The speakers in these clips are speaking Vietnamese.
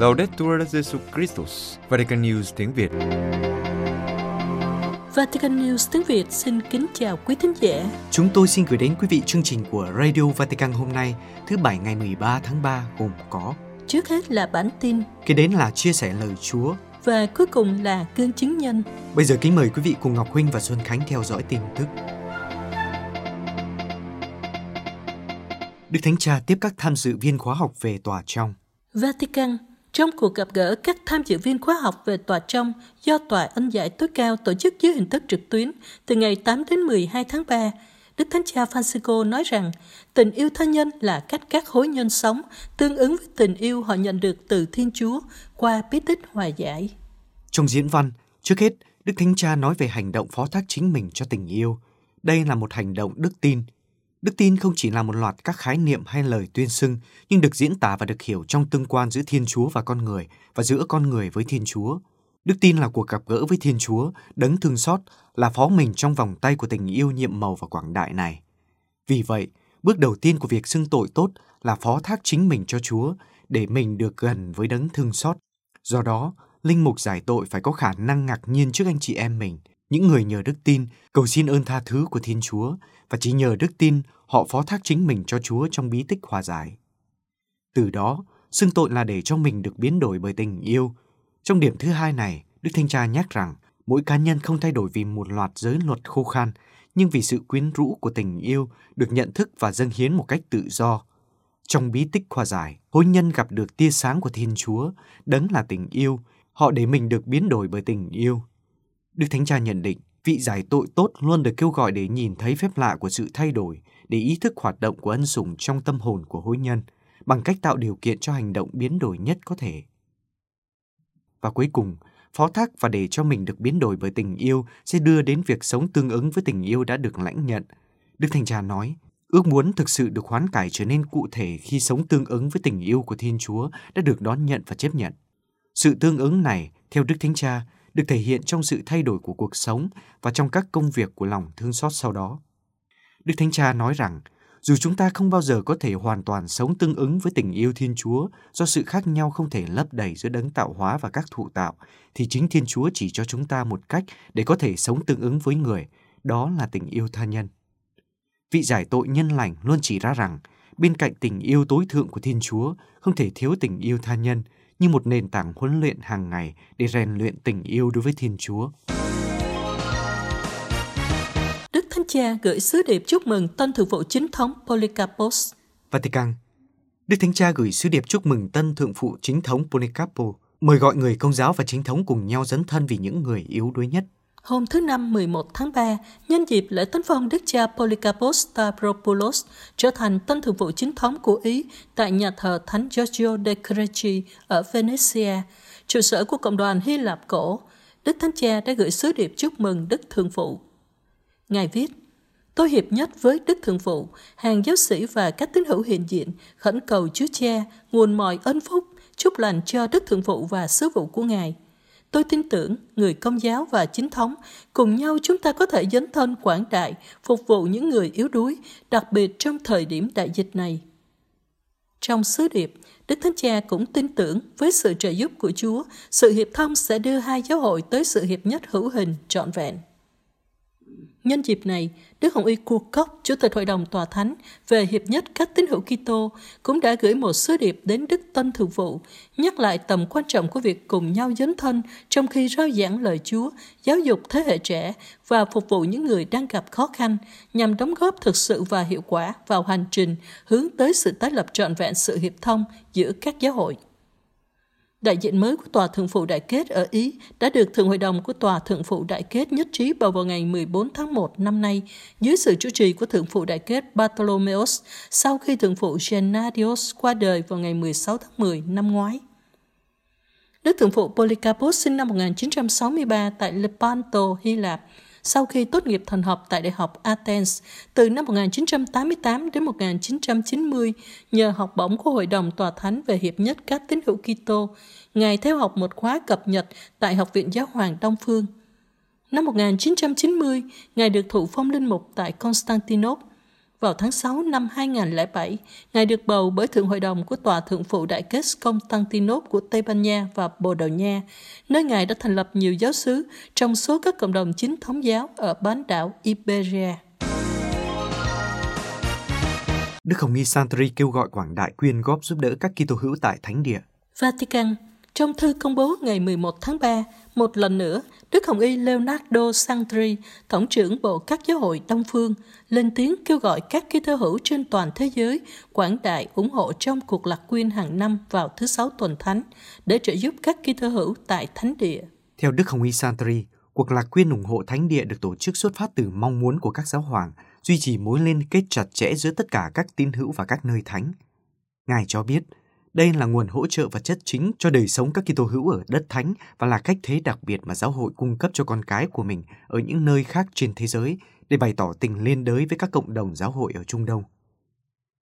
Laudetur Jesu Christus, Vatican News tiếng Việt. Vatican News tiếng Việt xin kính chào quý thính giả. Chúng tôi xin gửi đến quý vị chương trình của Radio Vatican hôm nay, thứ Bảy ngày 13 tháng 3 gồm có Trước hết là bản tin Kế đến là chia sẻ lời Chúa và cuối cùng là cương chứng nhân. Bây giờ kính mời quý vị cùng Ngọc Huynh và Xuân Khánh theo dõi tin tức. Đức Thánh Cha tiếp các tham dự viên khóa học về tòa trong. Vatican trong cuộc gặp gỡ các tham dự viên khóa học về tòa trong do Tòa Ân giải tối cao tổ chức dưới hình thức trực tuyến từ ngày 8 đến 12 tháng 3, Đức Thánh Cha Francisco nói rằng tình yêu thân nhân là cách các hối nhân sống tương ứng với tình yêu họ nhận được từ Thiên Chúa qua bí tích hòa giải. Trong diễn văn, trước hết, Đức Thánh Cha nói về hành động phó thác chính mình cho tình yêu. Đây là một hành động đức tin. Đức tin không chỉ là một loạt các khái niệm hay lời tuyên xưng, nhưng được diễn tả và được hiểu trong tương quan giữa Thiên Chúa và con người và giữa con người với Thiên Chúa. Đức tin là cuộc gặp gỡ với Thiên Chúa, đấng thương xót, là phó mình trong vòng tay của tình yêu nhiệm màu và quảng đại này. Vì vậy, bước đầu tiên của việc xưng tội tốt là phó thác chính mình cho Chúa để mình được gần với đấng thương xót. Do đó, linh mục giải tội phải có khả năng ngạc nhiên trước anh chị em mình, những người nhờ đức tin cầu xin ơn tha thứ của Thiên Chúa và chỉ nhờ đức tin họ phó thác chính mình cho Chúa trong bí tích hòa giải. Từ đó, xưng tội là để cho mình được biến đổi bởi tình yêu. Trong điểm thứ hai này, Đức Thanh Cha nhắc rằng mỗi cá nhân không thay đổi vì một loạt giới luật khô khan, nhưng vì sự quyến rũ của tình yêu được nhận thức và dâng hiến một cách tự do. Trong bí tích hòa giải, hôn nhân gặp được tia sáng của Thiên Chúa, đấng là tình yêu, họ để mình được biến đổi bởi tình yêu. Đức Thánh Cha nhận định, vị giải tội tốt luôn được kêu gọi để nhìn thấy phép lạ của sự thay đổi, để ý thức hoạt động của ân sủng trong tâm hồn của hối nhân, bằng cách tạo điều kiện cho hành động biến đổi nhất có thể. Và cuối cùng, phó thác và để cho mình được biến đổi bởi tình yêu sẽ đưa đến việc sống tương ứng với tình yêu đã được lãnh nhận. Đức Thánh Cha nói, ước muốn thực sự được hoán cải trở nên cụ thể khi sống tương ứng với tình yêu của Thiên Chúa đã được đón nhận và chấp nhận. Sự tương ứng này, theo Đức Thánh Cha, được thể hiện trong sự thay đổi của cuộc sống và trong các công việc của lòng thương xót sau đó. Đức Thánh Cha nói rằng, dù chúng ta không bao giờ có thể hoàn toàn sống tương ứng với tình yêu Thiên Chúa do sự khác nhau không thể lấp đầy giữa đấng tạo hóa và các thụ tạo, thì chính Thiên Chúa chỉ cho chúng ta một cách để có thể sống tương ứng với người, đó là tình yêu tha nhân. Vị giải tội nhân lành luôn chỉ ra rằng, bên cạnh tình yêu tối thượng của Thiên Chúa, không thể thiếu tình yêu tha nhân, như một nền tảng huấn luyện hàng ngày để rèn luyện tình yêu đối với Thiên Chúa. Đức Thánh Cha gửi sứ điệp chúc mừng tân thượng phụ chính thống Polycarpos. Vatican Đức Thánh Cha gửi sứ điệp chúc mừng tân thượng phụ chính thống Polycarpo, mời gọi người công giáo và chính thống cùng nhau dấn thân vì những người yếu đuối nhất. Hôm thứ Năm 11 tháng 3, nhân dịp lễ tấn phong Đức cha Polycarpos Stavropoulos trở thành tân thượng phụ chính thống của Ý tại nhà thờ Thánh Giorgio de Creci ở Venezia, trụ sở của cộng đoàn Hy Lạp cổ, Đức Thánh Cha đã gửi sứ điệp chúc mừng Đức Thượng Phụ. Ngài viết, Tôi hiệp nhất với Đức Thượng Phụ, hàng giáo sĩ và các tín hữu hiện diện, khẩn cầu Chúa Cha, nguồn mọi ân phúc, chúc lành cho Đức Thượng Phụ và sứ vụ của Ngài. Tôi tin tưởng người công giáo và chính thống cùng nhau chúng ta có thể dấn thân quảng đại, phục vụ những người yếu đuối, đặc biệt trong thời điểm đại dịch này. Trong sứ điệp, Đức Thánh Cha cũng tin tưởng với sự trợ giúp của Chúa, sự hiệp thông sẽ đưa hai giáo hội tới sự hiệp nhất hữu hình trọn vẹn. Nhân dịp này, Đức Hồng Y Cốc, Chủ tịch Hội đồng Tòa Thánh về Hiệp nhất các tín hữu Kitô cũng đã gửi một sứ điệp đến Đức Tân thượng Vụ, nhắc lại tầm quan trọng của việc cùng nhau dấn thân trong khi rao giảng lời Chúa, giáo dục thế hệ trẻ và phục vụ những người đang gặp khó khăn nhằm đóng góp thực sự và hiệu quả vào hành trình hướng tới sự tái lập trọn vẹn sự hiệp thông giữa các giáo hội. Đại diện mới của Tòa Thượng phụ Đại kết ở Ý đã được Thượng hội đồng của Tòa Thượng phụ Đại kết nhất trí bầu vào ngày 14 tháng 1 năm nay dưới sự chủ trì của Thượng phụ Đại kết Bartholomeus sau khi Thượng phụ Gennadios qua đời vào ngày 16 tháng 10 năm ngoái. Đức Thượng phụ Polycarpus sinh năm 1963 tại Lepanto, Hy Lạp, sau khi tốt nghiệp thần học tại Đại học Athens từ năm 1988 đến 1990 nhờ học bổng của Hội đồng Tòa Thánh về Hiệp nhất các tín hữu Kitô, Ngài theo học một khóa cập nhật tại Học viện Giáo hoàng Đông Phương. Năm 1990, Ngài được thụ phong linh mục tại Constantinople. Vào tháng 6 năm 2007, Ngài được bầu bởi Thượng Hội đồng của Tòa Thượng phụ Đại kết Constantinople của Tây Ban Nha và Bồ Đào Nha, nơi Ngài đã thành lập nhiều giáo xứ trong số các cộng đồng chính thống giáo ở bán đảo Iberia. Đức Hồng Y Santri kêu gọi quảng đại quyên góp giúp đỡ các Kitô hữu tại Thánh địa. Vatican trong thư công bố ngày 11 tháng 3, một lần nữa, Đức Hồng Y Leonardo Santri, Tổng trưởng Bộ các giáo hội Đông Phương, lên tiếng kêu gọi các Kitô hữu trên toàn thế giới quảng đại ủng hộ trong cuộc lạc quyên hàng năm vào thứ Sáu tuần Thánh để trợ giúp các Kitô hữu tại Thánh địa. Theo Đức Hồng Y Santri, cuộc lạc quyên ủng hộ Thánh địa được tổ chức xuất phát từ mong muốn của các giáo hoàng duy trì mối liên kết chặt chẽ giữa tất cả các tín hữu và các nơi thánh. Ngài cho biết, đây là nguồn hỗ trợ vật chất chính cho đời sống các Kitô hữu ở đất thánh và là cách thế đặc biệt mà giáo hội cung cấp cho con cái của mình ở những nơi khác trên thế giới để bày tỏ tình liên đới với các cộng đồng giáo hội ở Trung Đông.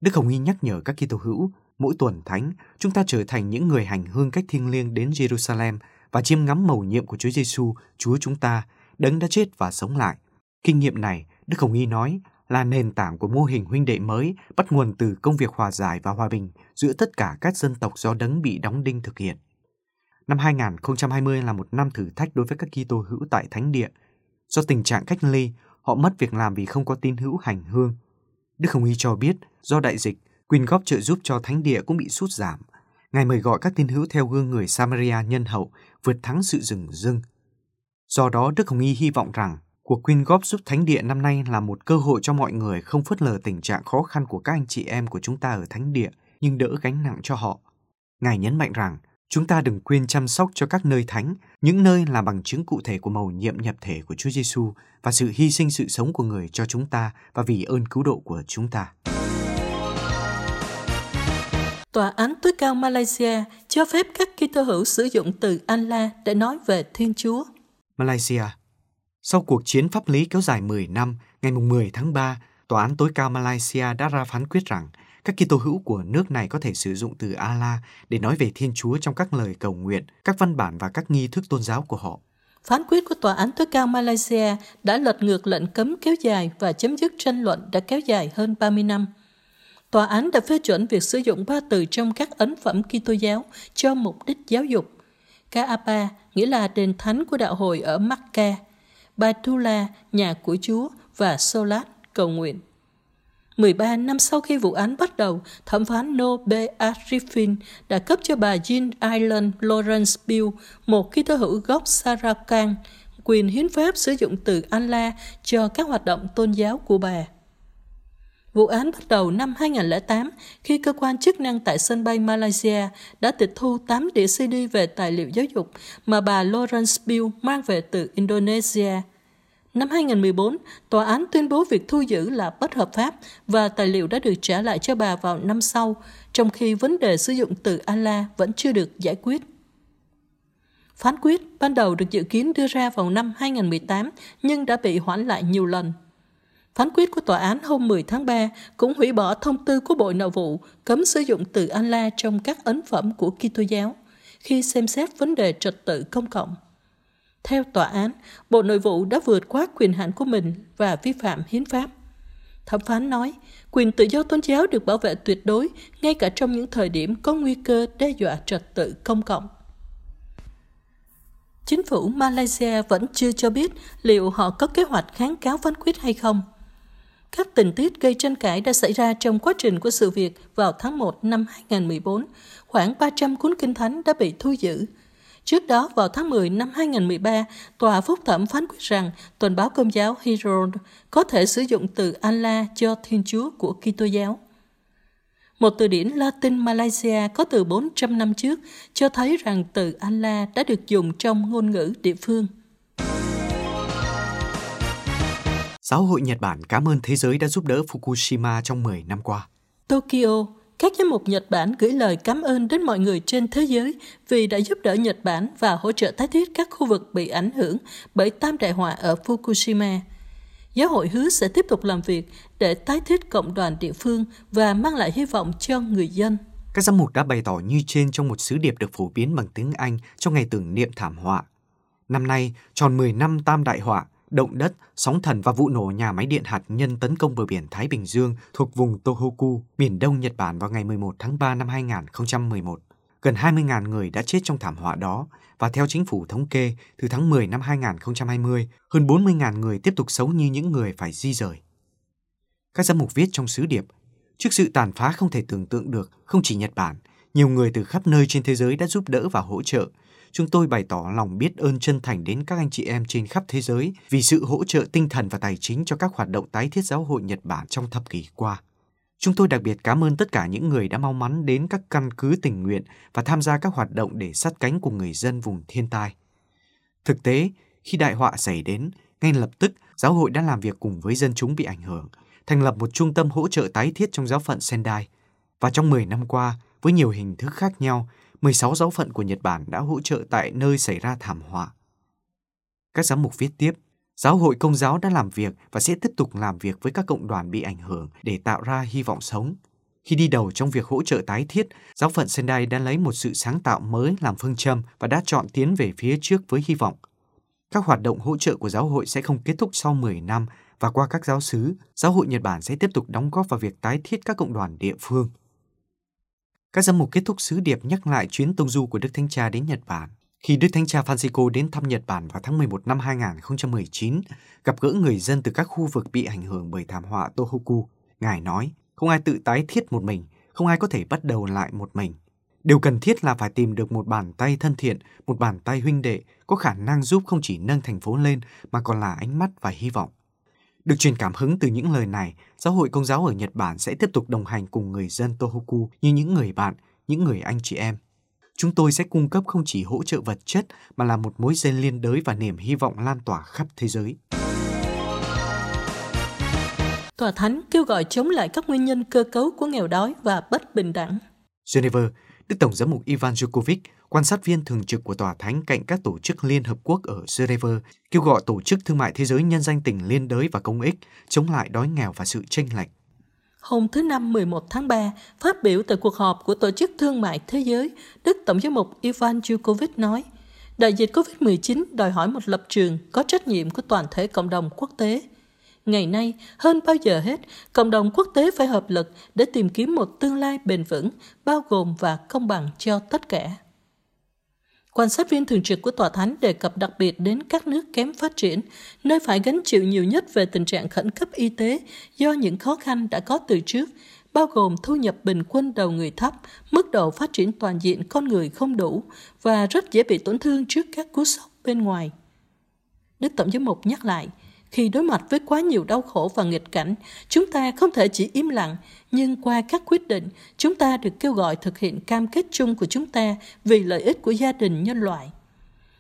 Đức Hồng Y nhắc nhở các Kitô hữu, mỗi tuần thánh, chúng ta trở thành những người hành hương cách thiêng liêng đến Jerusalem và chiêm ngắm mầu nhiệm của Chúa Giêsu, Chúa chúng ta, đấng đã chết và sống lại. Kinh nghiệm này, Đức Hồng Y nói, là nền tảng của mô hình huynh đệ mới bắt nguồn từ công việc hòa giải và hòa bình giữa tất cả các dân tộc do đấng bị đóng đinh thực hiện. Năm 2020 là một năm thử thách đối với các Kitô hữu tại Thánh Địa. Do tình trạng cách ly, họ mất việc làm vì không có tín hữu hành hương. Đức Hồng Y cho biết, do đại dịch, quyên góp trợ giúp cho Thánh Địa cũng bị sút giảm. Ngài mời gọi các tín hữu theo gương người Samaria nhân hậu vượt thắng sự rừng rưng. Do đó, Đức Hồng Y hy vọng rằng Cuộc quyên góp giúp Thánh Địa năm nay là một cơ hội cho mọi người không phớt lờ tình trạng khó khăn của các anh chị em của chúng ta ở Thánh Địa, nhưng đỡ gánh nặng cho họ. Ngài nhấn mạnh rằng, chúng ta đừng quên chăm sóc cho các nơi thánh, những nơi là bằng chứng cụ thể của mầu nhiệm nhập thể của Chúa Giêsu và sự hy sinh sự sống của người cho chúng ta và vì ơn cứu độ của chúng ta. Tòa án tối cao Malaysia cho phép các Kitô hữu sử dụng từ Allah để nói về Thiên Chúa. Malaysia sau cuộc chiến pháp lý kéo dài 10 năm, ngày 10 tháng 3, Tòa án tối cao Malaysia đã ra phán quyết rằng các Kitô hữu của nước này có thể sử dụng từ Allah để nói về Thiên Chúa trong các lời cầu nguyện, các văn bản và các nghi thức tôn giáo của họ. Phán quyết của Tòa án tối cao Malaysia đã lật ngược lệnh cấm kéo dài và chấm dứt tranh luận đã kéo dài hơn 30 năm. Tòa án đã phê chuẩn việc sử dụng ba từ trong các ấn phẩm Kitô giáo cho mục đích giáo dục. Kaaba nghĩa là đền thánh của đạo hồi ở Makkah, Batula, nhà của Chúa và Solat, cầu nguyện. 13 năm sau khi vụ án bắt đầu, thẩm phán Nobe Arifin đã cấp cho bà Jean Island Lawrence Bill, một ký tố hữu gốc Sarakan, quyền hiến pháp sử dụng từ Allah cho các hoạt động tôn giáo của bà. Vụ án bắt đầu năm 2008 khi cơ quan chức năng tại sân bay Malaysia đã tịch thu 8 đĩa CD về tài liệu giáo dục mà bà Lawrence Bill mang về từ Indonesia. Năm 2014, tòa án tuyên bố việc thu giữ là bất hợp pháp và tài liệu đã được trả lại cho bà vào năm sau, trong khi vấn đề sử dụng từ Allah vẫn chưa được giải quyết. Phán quyết ban đầu được dự kiến đưa ra vào năm 2018 nhưng đã bị hoãn lại nhiều lần. Phán quyết của tòa án hôm 10 tháng 3 cũng hủy bỏ thông tư của Bộ Nội vụ cấm sử dụng từ Allah trong các ấn phẩm của Kitô giáo khi xem xét vấn đề trật tự công cộng. Theo tòa án, Bộ Nội vụ đã vượt quá quyền hạn của mình và vi phạm hiến pháp. Thẩm phán nói, quyền tự do tôn giáo được bảo vệ tuyệt đối ngay cả trong những thời điểm có nguy cơ đe dọa trật tự công cộng. Chính phủ Malaysia vẫn chưa cho biết liệu họ có kế hoạch kháng cáo phán quyết hay không. Các tình tiết gây tranh cãi đã xảy ra trong quá trình của sự việc vào tháng 1 năm 2014. Khoảng 300 cuốn kinh thánh đã bị thu giữ. Trước đó, vào tháng 10 năm 2013, Tòa Phúc thẩm phán quyết rằng tuần báo công giáo Herald có thể sử dụng từ Allah cho Thiên Chúa của Kitô giáo. Một từ điển Latin Malaysia có từ 400 năm trước cho thấy rằng từ Allah đã được dùng trong ngôn ngữ địa phương. Giáo hội Nhật Bản cảm ơn thế giới đã giúp đỡ Fukushima trong 10 năm qua. Tokyo, các giám mục Nhật Bản gửi lời cảm ơn đến mọi người trên thế giới vì đã giúp đỡ Nhật Bản và hỗ trợ tái thiết các khu vực bị ảnh hưởng bởi tam đại họa ở Fukushima. Giáo hội hứa sẽ tiếp tục làm việc để tái thiết cộng đoàn địa phương và mang lại hy vọng cho người dân. Các giám mục đã bày tỏ như trên trong một sứ điệp được phổ biến bằng tiếng Anh trong ngày tưởng niệm thảm họa. Năm nay, tròn 10 năm tam đại họa, động đất, sóng thần và vụ nổ nhà máy điện hạt nhân tấn công bờ biển Thái Bình Dương thuộc vùng Tohoku, miền đông Nhật Bản vào ngày 11 tháng 3 năm 2011. Gần 20.000 người đã chết trong thảm họa đó và theo chính phủ thống kê, từ tháng 10 năm 2020, hơn 40.000 người tiếp tục sống như những người phải di rời. Các giám mục viết trong sứ điệp, trước sự tàn phá không thể tưởng tượng được, không chỉ Nhật Bản, nhiều người từ khắp nơi trên thế giới đã giúp đỡ và hỗ trợ. Chúng tôi bày tỏ lòng biết ơn chân thành đến các anh chị em trên khắp thế giới vì sự hỗ trợ tinh thần và tài chính cho các hoạt động tái thiết giáo hội Nhật Bản trong thập kỷ qua. Chúng tôi đặc biệt cảm ơn tất cả những người đã mau mắn đến các căn cứ tình nguyện và tham gia các hoạt động để sát cánh cùng người dân vùng thiên tai. Thực tế, khi đại họa xảy đến, ngay lập tức giáo hội đã làm việc cùng với dân chúng bị ảnh hưởng, thành lập một trung tâm hỗ trợ tái thiết trong giáo phận Sendai. Và trong 10 năm qua, với nhiều hình thức khác nhau, 16 giáo phận của Nhật Bản đã hỗ trợ tại nơi xảy ra thảm họa. Các giám mục viết tiếp, Giáo hội Công giáo đã làm việc và sẽ tiếp tục làm việc với các cộng đoàn bị ảnh hưởng để tạo ra hy vọng sống. Khi đi đầu trong việc hỗ trợ tái thiết, giáo phận Sendai đã lấy một sự sáng tạo mới làm phương châm và đã chọn tiến về phía trước với hy vọng. Các hoạt động hỗ trợ của giáo hội sẽ không kết thúc sau 10 năm và qua các giáo sứ, giáo hội Nhật Bản sẽ tiếp tục đóng góp vào việc tái thiết các cộng đoàn địa phương. Các giám mục kết thúc sứ điệp nhắc lại chuyến tông du của Đức Thánh Cha đến Nhật Bản. Khi Đức Thánh Cha Francisco đến thăm Nhật Bản vào tháng 11 năm 2019, gặp gỡ người dân từ các khu vực bị ảnh hưởng bởi thảm họa Tohoku, Ngài nói, không ai tự tái thiết một mình, không ai có thể bắt đầu lại một mình. Điều cần thiết là phải tìm được một bàn tay thân thiện, một bàn tay huynh đệ, có khả năng giúp không chỉ nâng thành phố lên mà còn là ánh mắt và hy vọng. Được truyền cảm hứng từ những lời này, giáo hội công giáo ở Nhật Bản sẽ tiếp tục đồng hành cùng người dân Tohoku như những người bạn, những người anh chị em. Chúng tôi sẽ cung cấp không chỉ hỗ trợ vật chất mà là một mối dây liên đới và niềm hy vọng lan tỏa khắp thế giới. Tòa Thánh kêu gọi chống lại các nguyên nhân cơ cấu của nghèo đói và bất bình đẳng. Geneva, Đức Tổng giám mục Ivan Djokovic, quan sát viên thường trực của Tòa Thánh cạnh các tổ chức Liên Hợp Quốc ở Geneva, kêu gọi Tổ chức Thương mại Thế giới nhân danh tình liên đới và công ích, chống lại đói nghèo và sự tranh lệch. Hôm thứ Năm 11 tháng 3, phát biểu tại cuộc họp của Tổ chức Thương mại Thế giới, Đức Tổng giám mục Ivan Djokovic nói, đại dịch COVID-19 đòi hỏi một lập trường có trách nhiệm của toàn thể cộng đồng quốc tế. Ngày nay, hơn bao giờ hết, cộng đồng quốc tế phải hợp lực để tìm kiếm một tương lai bền vững, bao gồm và công bằng cho tất cả. Quan sát viên thường trực của Tòa Thánh đề cập đặc biệt đến các nước kém phát triển, nơi phải gánh chịu nhiều nhất về tình trạng khẩn cấp y tế do những khó khăn đã có từ trước, bao gồm thu nhập bình quân đầu người thấp, mức độ phát triển toàn diện con người không đủ và rất dễ bị tổn thương trước các cú sốc bên ngoài. Đức Tổng giám mục nhắc lại, khi đối mặt với quá nhiều đau khổ và nghịch cảnh, chúng ta không thể chỉ im lặng, nhưng qua các quyết định, chúng ta được kêu gọi thực hiện cam kết chung của chúng ta vì lợi ích của gia đình nhân loại.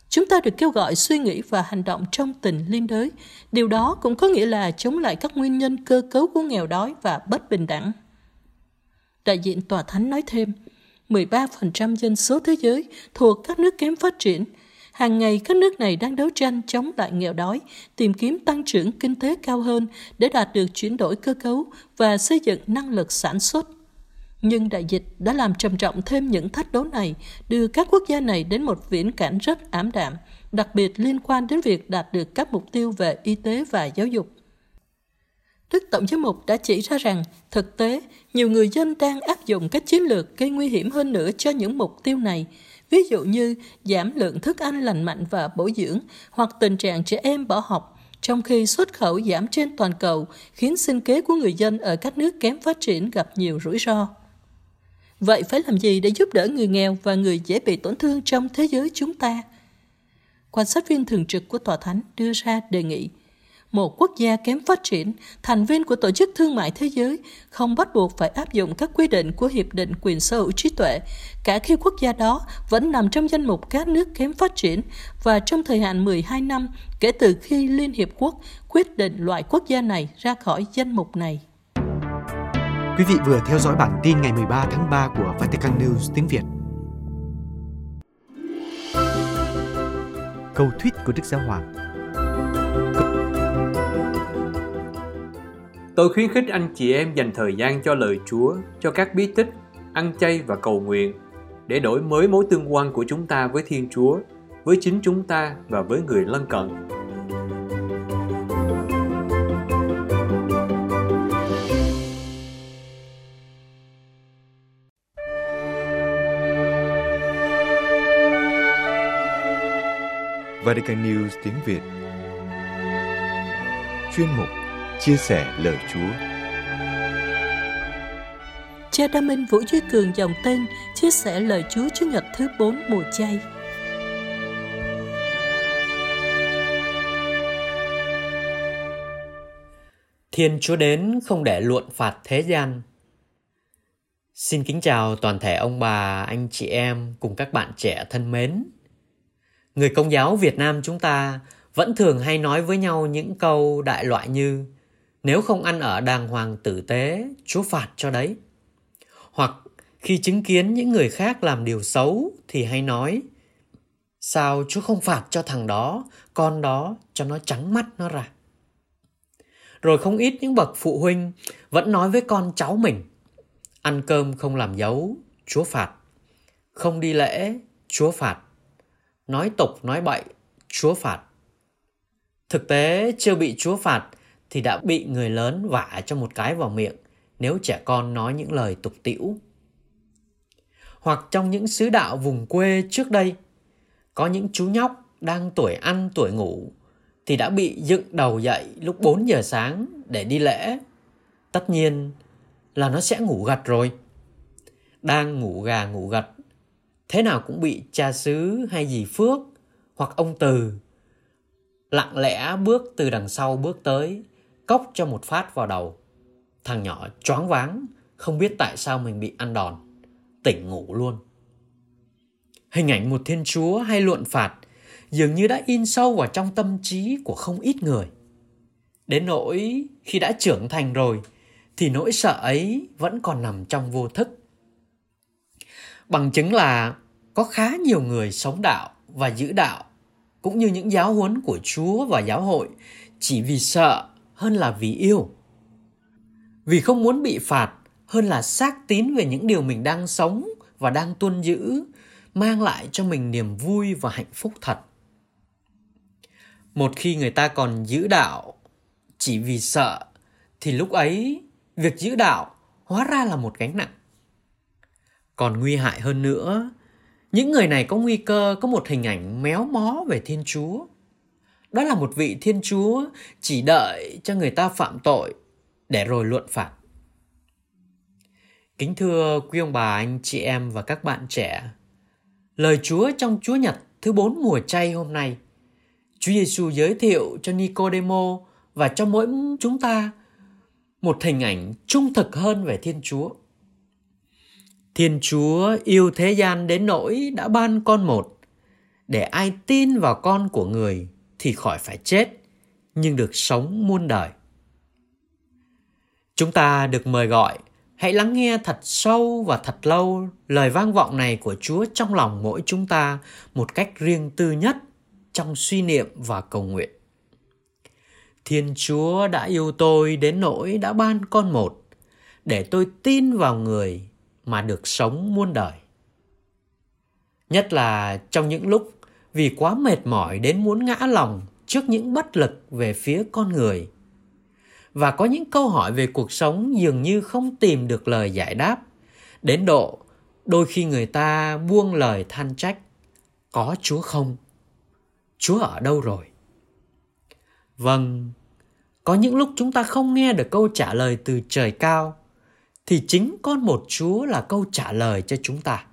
Chúng ta được kêu gọi suy nghĩ và hành động trong tình liên đới. Điều đó cũng có nghĩa là chống lại các nguyên nhân cơ cấu của nghèo đói và bất bình đẳng. Đại diện Tòa Thánh nói thêm, 13% dân số thế giới thuộc các nước kém phát triển – Hàng ngày các nước này đang đấu tranh chống lại nghèo đói, tìm kiếm tăng trưởng kinh tế cao hơn để đạt được chuyển đổi cơ cấu và xây dựng năng lực sản xuất. Nhưng đại dịch đã làm trầm trọng thêm những thách đố này, đưa các quốc gia này đến một viễn cảnh rất ảm đạm, đặc biệt liên quan đến việc đạt được các mục tiêu về y tế và giáo dục. Đức Tổng giám mục đã chỉ ra rằng, thực tế, nhiều người dân đang áp dụng các chiến lược gây nguy hiểm hơn nữa cho những mục tiêu này, ví dụ như giảm lượng thức ăn lành mạnh và bổ dưỡng hoặc tình trạng trẻ em bỏ học, trong khi xuất khẩu giảm trên toàn cầu khiến sinh kế của người dân ở các nước kém phát triển gặp nhiều rủi ro. Vậy phải làm gì để giúp đỡ người nghèo và người dễ bị tổn thương trong thế giới chúng ta? Quan sát viên thường trực của Tòa Thánh đưa ra đề nghị một quốc gia kém phát triển, thành viên của Tổ chức Thương mại Thế giới không bắt buộc phải áp dụng các quy định của Hiệp định Quyền sở hữu trí tuệ, cả khi quốc gia đó vẫn nằm trong danh mục các nước kém phát triển và trong thời hạn 12 năm kể từ khi Liên Hiệp Quốc quyết định loại quốc gia này ra khỏi danh mục này. Quý vị vừa theo dõi bản tin ngày 13 tháng 3 của Vatican News tiếng Việt. Câu thuyết của Đức Giáo Hoàng Tôi khuyến khích anh chị em dành thời gian cho lời Chúa, cho các bí tích, ăn chay và cầu nguyện để đổi mới mối tương quan của chúng ta với Thiên Chúa, với chính chúng ta và với người lân cận. Vatican News tiếng Việt Chuyên mục Chia sẻ lời Chúa Cha Đa Minh Vũ Duy Cường dòng tên chia sẻ lời Chúa Chúa Nhật thứ 4 mùa chay. Thiên Chúa đến không để luận phạt thế gian. Xin kính chào toàn thể ông bà, anh chị em cùng các bạn trẻ thân mến. Người công giáo Việt Nam chúng ta vẫn thường hay nói với nhau những câu đại loại như nếu không ăn ở đàng hoàng tử tế, Chúa phạt cho đấy. Hoặc khi chứng kiến những người khác làm điều xấu thì hay nói sao Chúa không phạt cho thằng đó, con đó cho nó trắng mắt nó ra. Rồi không ít những bậc phụ huynh vẫn nói với con cháu mình ăn cơm không làm dấu, Chúa phạt. Không đi lễ, Chúa phạt. Nói tục nói bậy, Chúa phạt. Thực tế chưa bị Chúa phạt thì đã bị người lớn vả cho một cái vào miệng nếu trẻ con nói những lời tục tĩu. Hoặc trong những sứ đạo vùng quê trước đây, có những chú nhóc đang tuổi ăn tuổi ngủ thì đã bị dựng đầu dậy lúc 4 giờ sáng để đi lễ. Tất nhiên là nó sẽ ngủ gật rồi. Đang ngủ gà ngủ gật, thế nào cũng bị cha xứ hay dì Phước hoặc ông Từ lặng lẽ bước từ đằng sau bước tới, cốc cho một phát vào đầu. Thằng nhỏ choáng váng, không biết tại sao mình bị ăn đòn, tỉnh ngủ luôn. Hình ảnh một thiên chúa hay luận phạt dường như đã in sâu vào trong tâm trí của không ít người. Đến nỗi khi đã trưởng thành rồi thì nỗi sợ ấy vẫn còn nằm trong vô thức. Bằng chứng là có khá nhiều người sống đạo và giữ đạo cũng như những giáo huấn của Chúa và giáo hội chỉ vì sợ hơn là vì yêu. Vì không muốn bị phạt hơn là xác tín về những điều mình đang sống và đang tuân giữ mang lại cho mình niềm vui và hạnh phúc thật. Một khi người ta còn giữ đạo chỉ vì sợ thì lúc ấy việc giữ đạo hóa ra là một gánh nặng. Còn nguy hại hơn nữa, những người này có nguy cơ có một hình ảnh méo mó về Thiên Chúa. Đó là một vị Thiên Chúa chỉ đợi cho người ta phạm tội để rồi luận phạt. Kính thưa quý ông bà, anh chị em và các bạn trẻ, lời Chúa trong Chúa Nhật thứ bốn mùa chay hôm nay, Chúa Giêsu giới thiệu cho Nicodemo và cho mỗi chúng ta một hình ảnh trung thực hơn về Thiên Chúa. Thiên Chúa yêu thế gian đến nỗi đã ban con một, để ai tin vào con của người thì khỏi phải chết, nhưng được sống muôn đời. Chúng ta được mời gọi hãy lắng nghe thật sâu và thật lâu lời vang vọng này của Chúa trong lòng mỗi chúng ta một cách riêng tư nhất trong suy niệm và cầu nguyện. Thiên Chúa đã yêu tôi đến nỗi đã ban con một, để tôi tin vào người mà được sống muôn đời. Nhất là trong những lúc vì quá mệt mỏi đến muốn ngã lòng trước những bất lực về phía con người. Và có những câu hỏi về cuộc sống dường như không tìm được lời giải đáp, đến độ đôi khi người ta buông lời than trách, có Chúa không? Chúa ở đâu rồi? Vâng, có những lúc chúng ta không nghe được câu trả lời từ trời cao thì chính con một Chúa là câu trả lời cho chúng ta.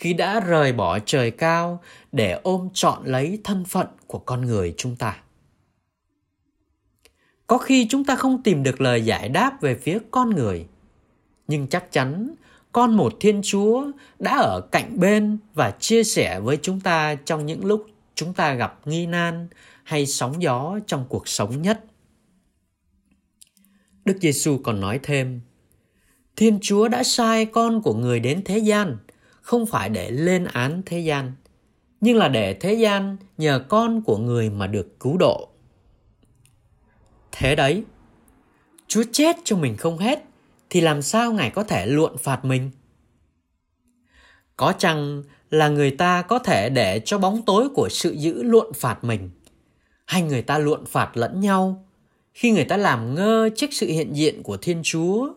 Khi đã rời bỏ trời cao để ôm trọn lấy thân phận của con người chúng ta. Có khi chúng ta không tìm được lời giải đáp về phía con người, nhưng chắc chắn con một Thiên Chúa đã ở cạnh bên và chia sẻ với chúng ta trong những lúc chúng ta gặp nghi nan hay sóng gió trong cuộc sống nhất. Đức Giêsu còn nói thêm: Thiên Chúa đã sai con của người đến thế gian không phải để lên án thế gian, nhưng là để thế gian nhờ con của người mà được cứu độ. Thế đấy, Chúa chết cho mình không hết thì làm sao Ngài có thể luận phạt mình? Có chăng là người ta có thể để cho bóng tối của sự dữ luận phạt mình hay người ta luận phạt lẫn nhau khi người ta làm ngơ trước sự hiện diện của Thiên Chúa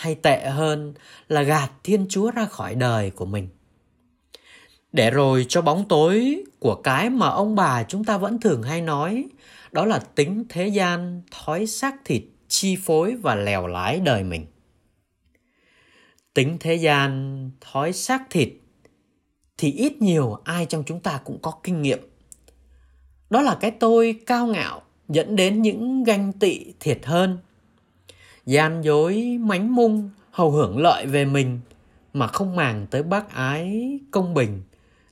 hay tệ hơn là gạt Thiên Chúa ra khỏi đời của mình. để rồi cho bóng tối của cái mà ông bà chúng ta vẫn thường hay nói, đó là tính thế gian, thói xác thịt, chi phối và lèo lái đời mình. Tính thế gian, thói xác thịt thì ít nhiều ai trong chúng ta cũng có kinh nghiệm. Đó là cái tôi cao ngạo, dẫn đến những ganh tị thiệt hơn gian dối, mánh mung, hầu hưởng lợi về mình mà không màng tới bác ái, công bình,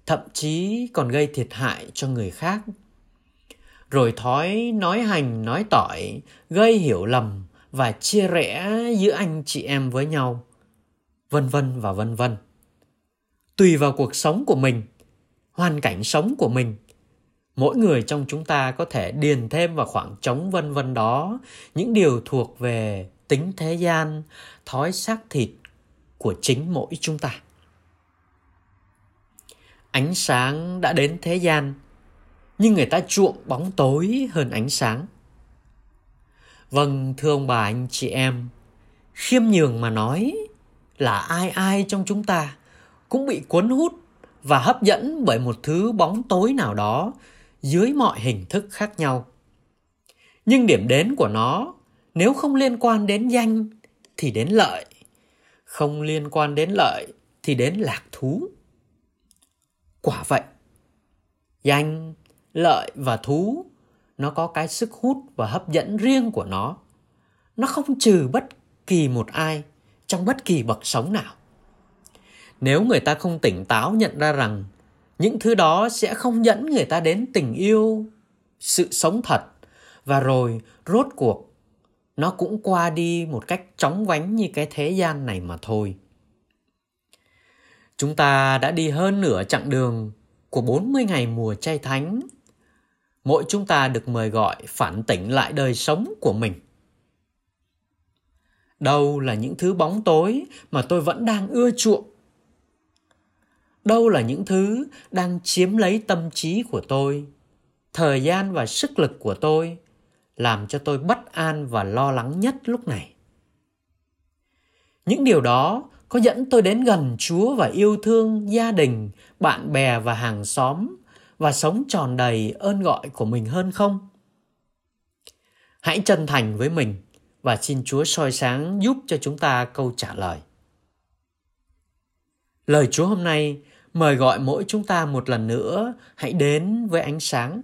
thậm chí còn gây thiệt hại cho người khác. Rồi thói nói hành, nói tỏi, gây hiểu lầm và chia rẽ giữa anh chị em với nhau, vân vân và vân vân. Tùy vào cuộc sống của mình, hoàn cảnh sống của mình, mỗi người trong chúng ta có thể điền thêm vào khoảng trống vân vân đó những điều thuộc về tính thế gian, thói xác thịt của chính mỗi chúng ta. Ánh sáng đã đến thế gian, nhưng người ta chuộng bóng tối hơn ánh sáng. Vâng thưa ông bà, anh chị em, khiêm nhường mà nói là ai ai trong chúng ta cũng bị cuốn hút và hấp dẫn bởi một thứ bóng tối nào đó dưới mọi hình thức khác nhau. Nhưng điểm đến của nó nếu không liên quan đến danh, thì đến lợi. Không liên quan đến lợi, thì đến lạc thú. Quả vậy, danh, lợi và thú, nó có cái sức hút và hấp dẫn riêng của nó. Nó không trừ bất kỳ một ai trong bất kỳ bậc sống nào. Nếu người ta không tỉnh táo nhận ra rằng những thứ đó sẽ không dẫn người ta đến tình yêu, sự sống thật, và rồi rốt cuộc nó cũng qua đi một cách chóng vánh như cái thế gian này mà thôi. Chúng ta đã đi hơn nửa chặng đường của 40 ngày mùa chay thánh. Mỗi chúng ta được mời gọi phản tỉnh lại đời sống của mình. Đâu là những thứ bóng tối mà tôi vẫn đang ưa chuộng? Đâu là những thứ đang chiếm lấy tâm trí của tôi, thời gian và sức lực của tôi làm cho tôi bất an và lo lắng nhất lúc này. Những điều đó có dẫn tôi đến gần chúa và yêu thương gia đình, bạn bè và hàng xóm và sống tròn đầy ơn gọi của mình hơn không? Hãy chân thành với mình và xin chúa soi sáng giúp cho chúng ta câu trả lời. Lời chúa hôm nay mời gọi mỗi chúng ta một lần nữa hãy đến với ánh sáng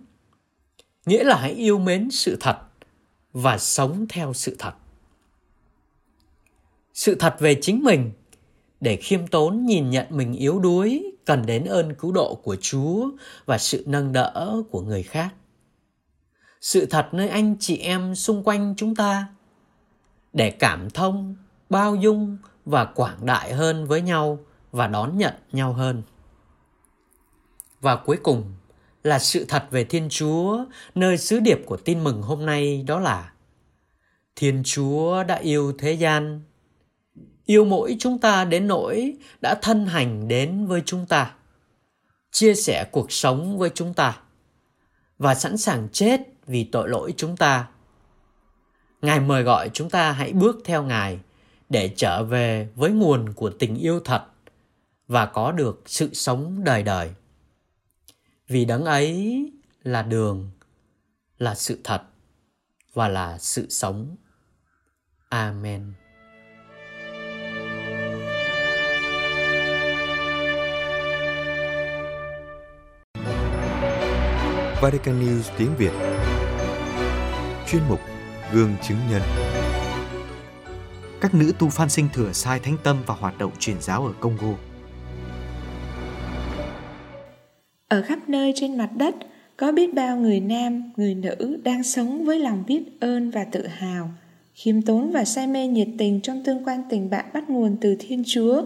nghĩa là hãy yêu mến sự thật và sống theo sự thật. Sự thật về chính mình để khiêm tốn nhìn nhận mình yếu đuối cần đến ơn cứu độ của chúa và sự nâng đỡ của người khác. Sự thật nơi anh chị em xung quanh chúng ta để cảm thông, bao dung và quảng đại hơn với nhau và đón nhận nhau hơn. Và cuối cùng là sự thật về Thiên Chúa, nơi sứ điệp của tin mừng hôm nay đó là Thiên Chúa đã yêu thế gian, yêu mỗi chúng ta đến nỗi đã thân hành đến với chúng ta, chia sẻ cuộc sống với chúng ta và sẵn sàng chết vì tội lỗi chúng ta. Ngài mời gọi chúng ta hãy bước theo Ngài để trở về với nguồn của tình yêu thật và có được sự sống đời đời vì đấng ấy là đường, là sự thật và là sự sống. Amen. Vatican News tiếng Việt. Chuyên mục Gương chứng nhân. Các nữ tu phan sinh thừa sai thánh tâm và hoạt động truyền giáo ở Congo. Ở khắp nơi trên mặt đất có biết bao người nam, người nữ đang sống với lòng biết ơn và tự hào, khiêm tốn và say mê nhiệt tình trong tương quan tình bạn bắt nguồn từ Thiên Chúa.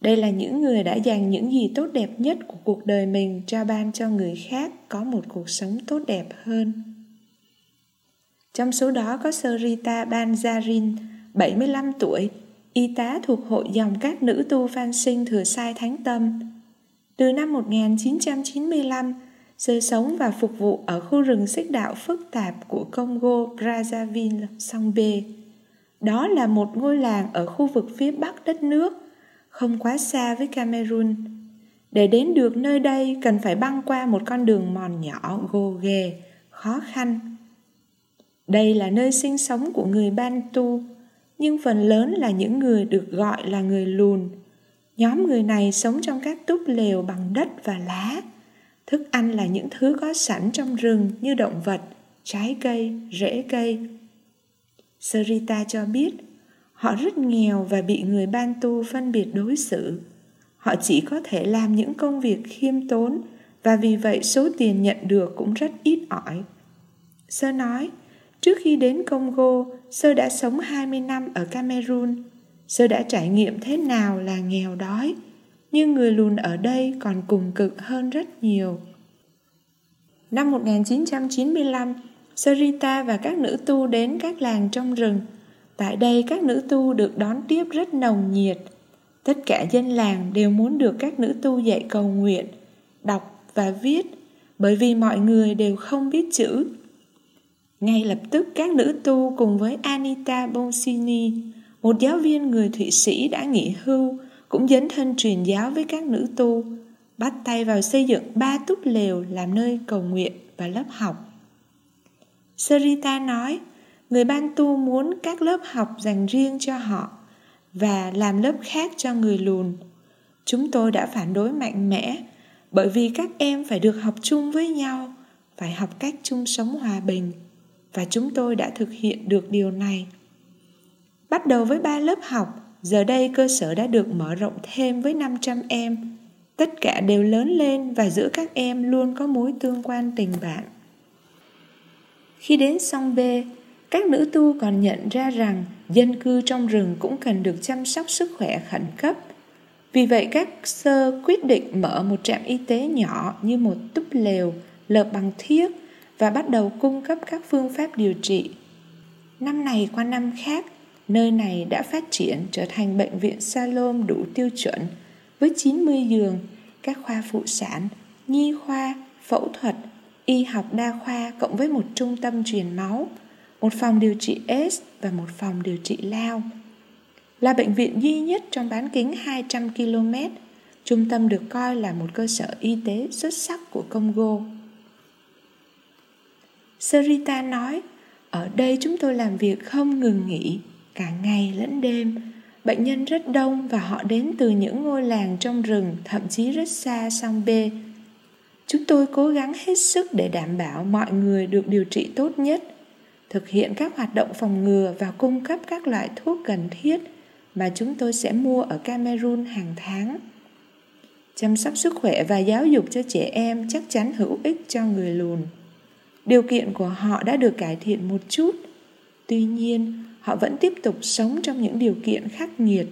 Đây là những người đã dành những gì tốt đẹp nhất của cuộc đời mình cho ban cho người khác có một cuộc sống tốt đẹp hơn. Trong số đó có Sarita Banjarin, 75 tuổi, y tá thuộc hội dòng các nữ tu phan sinh thừa sai thánh tâm, từ năm 1995, sinh sống và phục vụ ở khu rừng xích đạo phức tạp của Congo Brazzaville, sông B. Đó là một ngôi làng ở khu vực phía bắc đất nước, không quá xa với Cameroon. Để đến được nơi đây cần phải băng qua một con đường mòn nhỏ gồ ghề, khó khăn. Đây là nơi sinh sống của người Bantu, nhưng phần lớn là những người được gọi là người lùn. Nhóm người này sống trong các túp lều bằng đất và lá. Thức ăn là những thứ có sẵn trong rừng như động vật, trái cây, rễ cây. Sarita cho biết họ rất nghèo và bị người Bantu phân biệt đối xử. Họ chỉ có thể làm những công việc khiêm tốn và vì vậy số tiền nhận được cũng rất ít ỏi. Sơ nói, trước khi đến Congo, Sơ đã sống 20 năm ở Cameroon. Sơ đã trải nghiệm thế nào là nghèo đói, nhưng người lùn ở đây còn cùng cực hơn rất nhiều. Năm 1995, Sarita và các nữ tu đến các làng trong rừng. Tại đây các nữ tu được đón tiếp rất nồng nhiệt. Tất cả dân làng đều muốn được các nữ tu dạy cầu nguyện, đọc và viết, bởi vì mọi người đều không biết chữ. Ngay lập tức các nữ tu cùng với Anita Bonsini, một giáo viên người Thụy Sĩ đã nghỉ hưu, cũng dấn thân truyền giáo với các nữ tu, bắt tay vào xây dựng ba túp lều làm nơi cầu nguyện và lớp học. Sarita nói, người Ban Tu muốn các lớp học dành riêng cho họ và làm lớp khác cho người lùn. Chúng tôi đã phản đối mạnh mẽ bởi vì các em phải được học chung với nhau, phải học cách chung sống hòa bình và chúng tôi đã thực hiện được điều này. Bắt đầu với ba lớp học, giờ đây cơ sở đã được mở rộng thêm với 500 em. Tất cả đều lớn lên và giữa các em luôn có mối tương quan tình bạn. Khi đến sông B, các nữ tu còn nhận ra rằng dân cư trong rừng cũng cần được chăm sóc sức khỏe khẩn cấp. Vì vậy các sơ quyết định mở một trạm y tế nhỏ như một túp lều lợp bằng thiếc và bắt đầu cung cấp các phương pháp điều trị. Năm này qua năm khác, nơi này đã phát triển trở thành bệnh viện Salom đủ tiêu chuẩn với 90 giường, các khoa phụ sản, nhi khoa, phẫu thuật, y học đa khoa cộng với một trung tâm truyền máu, một phòng điều trị AIDS và một phòng điều trị lao. Là bệnh viện duy nhất trong bán kính 200 km, trung tâm được coi là một cơ sở y tế xuất sắc của Congo. Sarita nói, ở đây chúng tôi làm việc không ngừng nghỉ, cả ngày lẫn đêm. Bệnh nhân rất đông và họ đến từ những ngôi làng trong rừng, thậm chí rất xa sông B. Chúng tôi cố gắng hết sức để đảm bảo mọi người được điều trị tốt nhất, thực hiện các hoạt động phòng ngừa và cung cấp các loại thuốc cần thiết mà chúng tôi sẽ mua ở Cameroon hàng tháng. Chăm sóc sức khỏe và giáo dục cho trẻ em chắc chắn hữu ích cho người lùn. Điều kiện của họ đã được cải thiện một chút. Tuy nhiên, họ vẫn tiếp tục sống trong những điều kiện khắc nghiệt.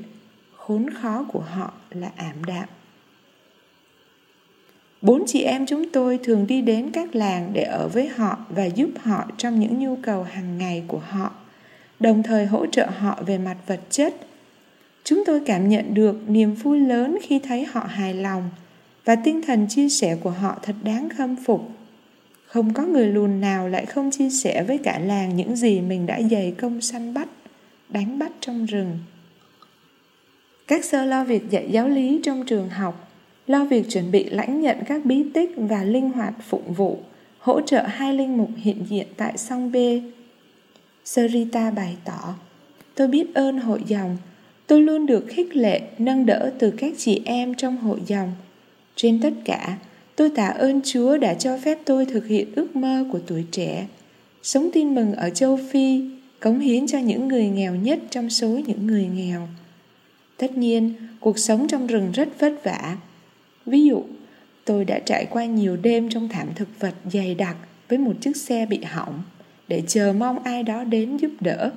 Khốn khó của họ là ảm đạm. Bốn chị em chúng tôi thường đi đến các làng để ở với họ và giúp họ trong những nhu cầu hàng ngày của họ, đồng thời hỗ trợ họ về mặt vật chất. Chúng tôi cảm nhận được niềm vui lớn khi thấy họ hài lòng và tinh thần chia sẻ của họ thật đáng khâm phục. Không có người lùn nào lại không chia sẻ với cả làng những gì mình đã dày công săn bắt, đánh bắt trong rừng. Các sơ lo việc dạy giáo lý trong trường học, lo việc chuẩn bị lãnh nhận các bí tích và linh hoạt phụng vụ, hỗ trợ hai linh mục hiện diện tại song B. Sarita bày tỏ, tôi biết ơn hội dòng, tôi luôn được khích lệ, nâng đỡ từ các chị em trong hội dòng. Trên tất cả, Tôi tạ ơn Chúa đã cho phép tôi thực hiện ước mơ của tuổi trẻ, sống tin mừng ở châu Phi, cống hiến cho những người nghèo nhất trong số những người nghèo. Tất nhiên, cuộc sống trong rừng rất vất vả. Ví dụ, tôi đã trải qua nhiều đêm trong thảm thực vật dày đặc với một chiếc xe bị hỏng để chờ mong ai đó đến giúp đỡ.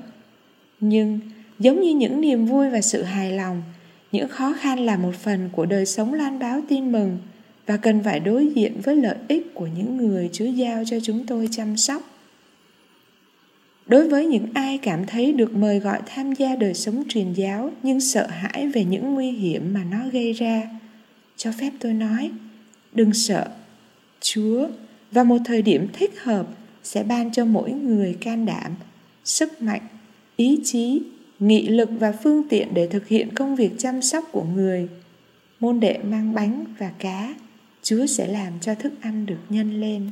Nhưng, giống như những niềm vui và sự hài lòng, những khó khăn là một phần của đời sống lan báo tin mừng – và cần phải đối diện với lợi ích của những người Chúa giao cho chúng tôi chăm sóc. Đối với những ai cảm thấy được mời gọi tham gia đời sống truyền giáo nhưng sợ hãi về những nguy hiểm mà nó gây ra, cho phép tôi nói, đừng sợ. Chúa và một thời điểm thích hợp sẽ ban cho mỗi người can đảm, sức mạnh, ý chí, nghị lực và phương tiện để thực hiện công việc chăm sóc của người môn đệ mang bánh và cá chúa sẽ làm cho thức ăn được nhân lên.